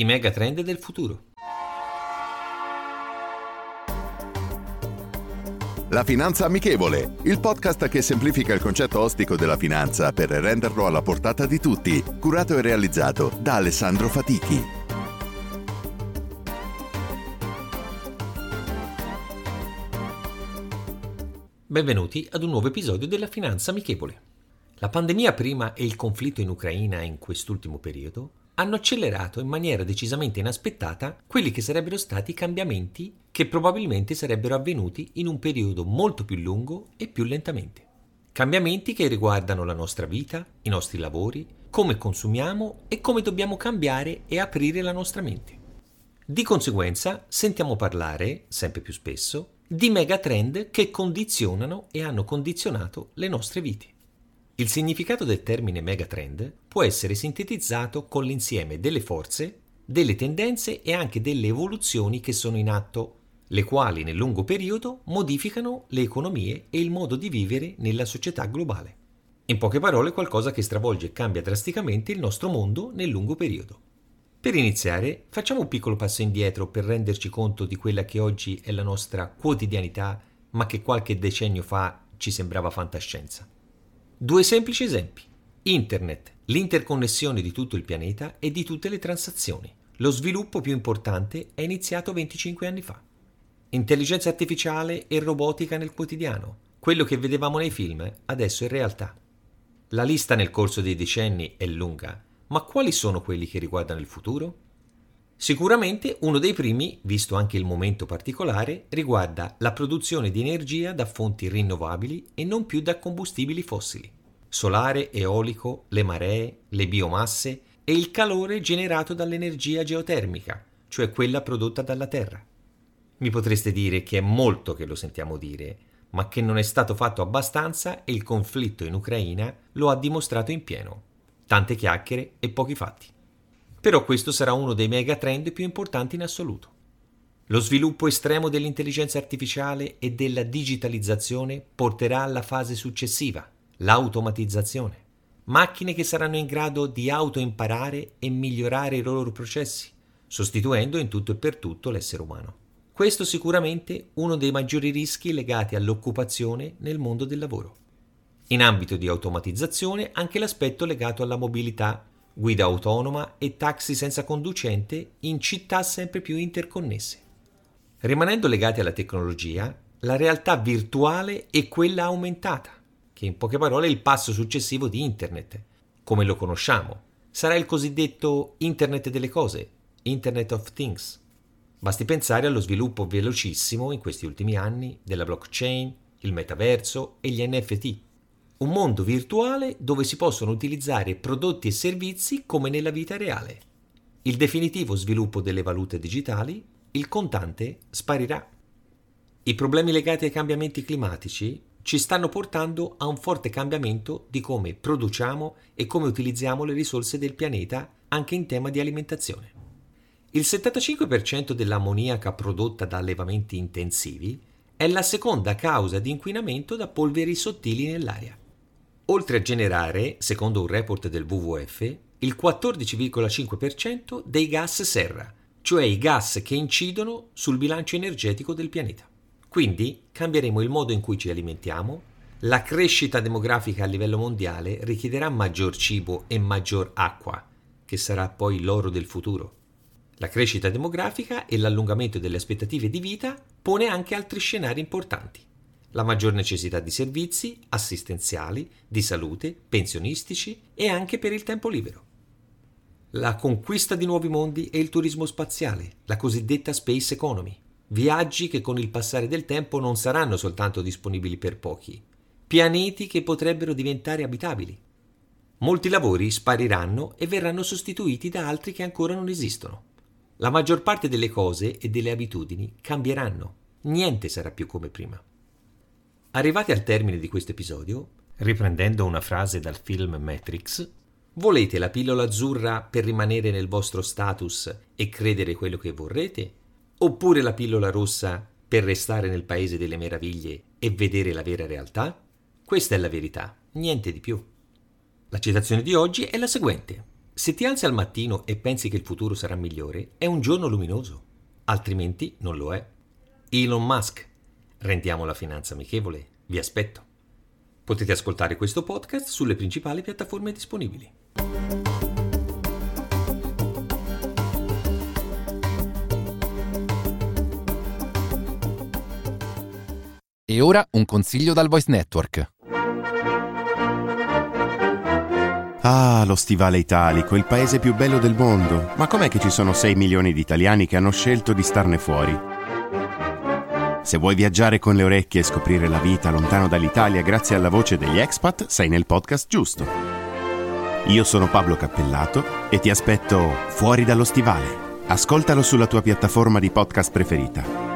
I mega trend del futuro. La Finanza Amichevole, il podcast che semplifica il concetto ostico della finanza per renderlo alla portata di tutti, curato e realizzato da Alessandro Fatichi. Benvenuti ad un nuovo episodio della Finanza Amichevole. La pandemia prima e il conflitto in Ucraina in quest'ultimo periodo hanno accelerato in maniera decisamente inaspettata quelli che sarebbero stati i cambiamenti che probabilmente sarebbero avvenuti in un periodo molto più lungo e più lentamente. Cambiamenti che riguardano la nostra vita, i nostri lavori, come consumiamo e come dobbiamo cambiare e aprire la nostra mente. Di conseguenza sentiamo parlare, sempre più spesso, di megatrend che condizionano e hanno condizionato le nostre vite. Il significato del termine megatrend può essere sintetizzato con l'insieme delle forze, delle tendenze e anche delle evoluzioni che sono in atto, le quali nel lungo periodo modificano le economie e il modo di vivere nella società globale. In poche parole qualcosa che stravolge e cambia drasticamente il nostro mondo nel lungo periodo. Per iniziare, facciamo un piccolo passo indietro per renderci conto di quella che oggi è la nostra quotidianità, ma che qualche decennio fa ci sembrava fantascienza. Due semplici esempi. Internet, l'interconnessione di tutto il pianeta e di tutte le transazioni. Lo sviluppo più importante è iniziato 25 anni fa. Intelligenza artificiale e robotica nel quotidiano. Quello che vedevamo nei film adesso è realtà. La lista nel corso dei decenni è lunga, ma quali sono quelli che riguardano il futuro? Sicuramente uno dei primi, visto anche il momento particolare, riguarda la produzione di energia da fonti rinnovabili e non più da combustibili fossili. Solare, eolico, le maree, le biomasse e il calore generato dall'energia geotermica, cioè quella prodotta dalla Terra. Mi potreste dire che è molto che lo sentiamo dire, ma che non è stato fatto abbastanza e il conflitto in Ucraina lo ha dimostrato in pieno. Tante chiacchiere e pochi fatti. Però questo sarà uno dei megatrend più importanti in assoluto. Lo sviluppo estremo dell'intelligenza artificiale e della digitalizzazione porterà alla fase successiva, l'automatizzazione. Macchine che saranno in grado di autoimparare e migliorare i loro processi, sostituendo in tutto e per tutto l'essere umano. Questo sicuramente uno dei maggiori rischi legati all'occupazione nel mondo del lavoro. In ambito di automatizzazione anche l'aspetto legato alla mobilità guida autonoma e taxi senza conducente in città sempre più interconnesse. Rimanendo legati alla tecnologia, la realtà virtuale è quella aumentata, che in poche parole è il passo successivo di Internet, come lo conosciamo. Sarà il cosiddetto Internet delle cose, Internet of Things. Basti pensare allo sviluppo velocissimo in questi ultimi anni della blockchain, il metaverso e gli NFT un mondo virtuale dove si possono utilizzare prodotti e servizi come nella vita reale. Il definitivo sviluppo delle valute digitali, il contante sparirà. I problemi legati ai cambiamenti climatici ci stanno portando a un forte cambiamento di come produciamo e come utilizziamo le risorse del pianeta anche in tema di alimentazione. Il 75% dell'ammoniaca prodotta da allevamenti intensivi è la seconda causa di inquinamento da polveri sottili nell'aria oltre a generare, secondo un report del WWF, il 14,5% dei gas serra, cioè i gas che incidono sul bilancio energetico del pianeta. Quindi cambieremo il modo in cui ci alimentiamo, la crescita demografica a livello mondiale richiederà maggior cibo e maggior acqua, che sarà poi l'oro del futuro. La crescita demografica e l'allungamento delle aspettative di vita pone anche altri scenari importanti la maggior necessità di servizi assistenziali, di salute, pensionistici e anche per il tempo libero. La conquista di nuovi mondi e il turismo spaziale, la cosiddetta space economy, viaggi che con il passare del tempo non saranno soltanto disponibili per pochi, pianeti che potrebbero diventare abitabili. Molti lavori spariranno e verranno sostituiti da altri che ancora non esistono. La maggior parte delle cose e delle abitudini cambieranno. Niente sarà più come prima. Arrivati al termine di questo episodio, riprendendo una frase dal film Matrix, volete la pillola azzurra per rimanere nel vostro status e credere quello che vorrete? Oppure la pillola rossa per restare nel paese delle meraviglie e vedere la vera realtà? Questa è la verità, niente di più. La citazione di oggi è la seguente. Se ti alzi al mattino e pensi che il futuro sarà migliore, è un giorno luminoso, altrimenti non lo è. Elon Musk. Rendiamo la finanza amichevole. Vi aspetto. Potete ascoltare questo podcast sulle principali piattaforme disponibili. E ora un consiglio dal Voice Network. Ah, lo stivale italico, il paese più bello del mondo. Ma com'è che ci sono 6 milioni di italiani che hanno scelto di starne fuori? Se vuoi viaggiare con le orecchie e scoprire la vita lontano dall'Italia grazie alla voce degli expat, sei nel podcast giusto. Io sono Pablo Cappellato e ti aspetto fuori dallo stivale. Ascoltalo sulla tua piattaforma di podcast preferita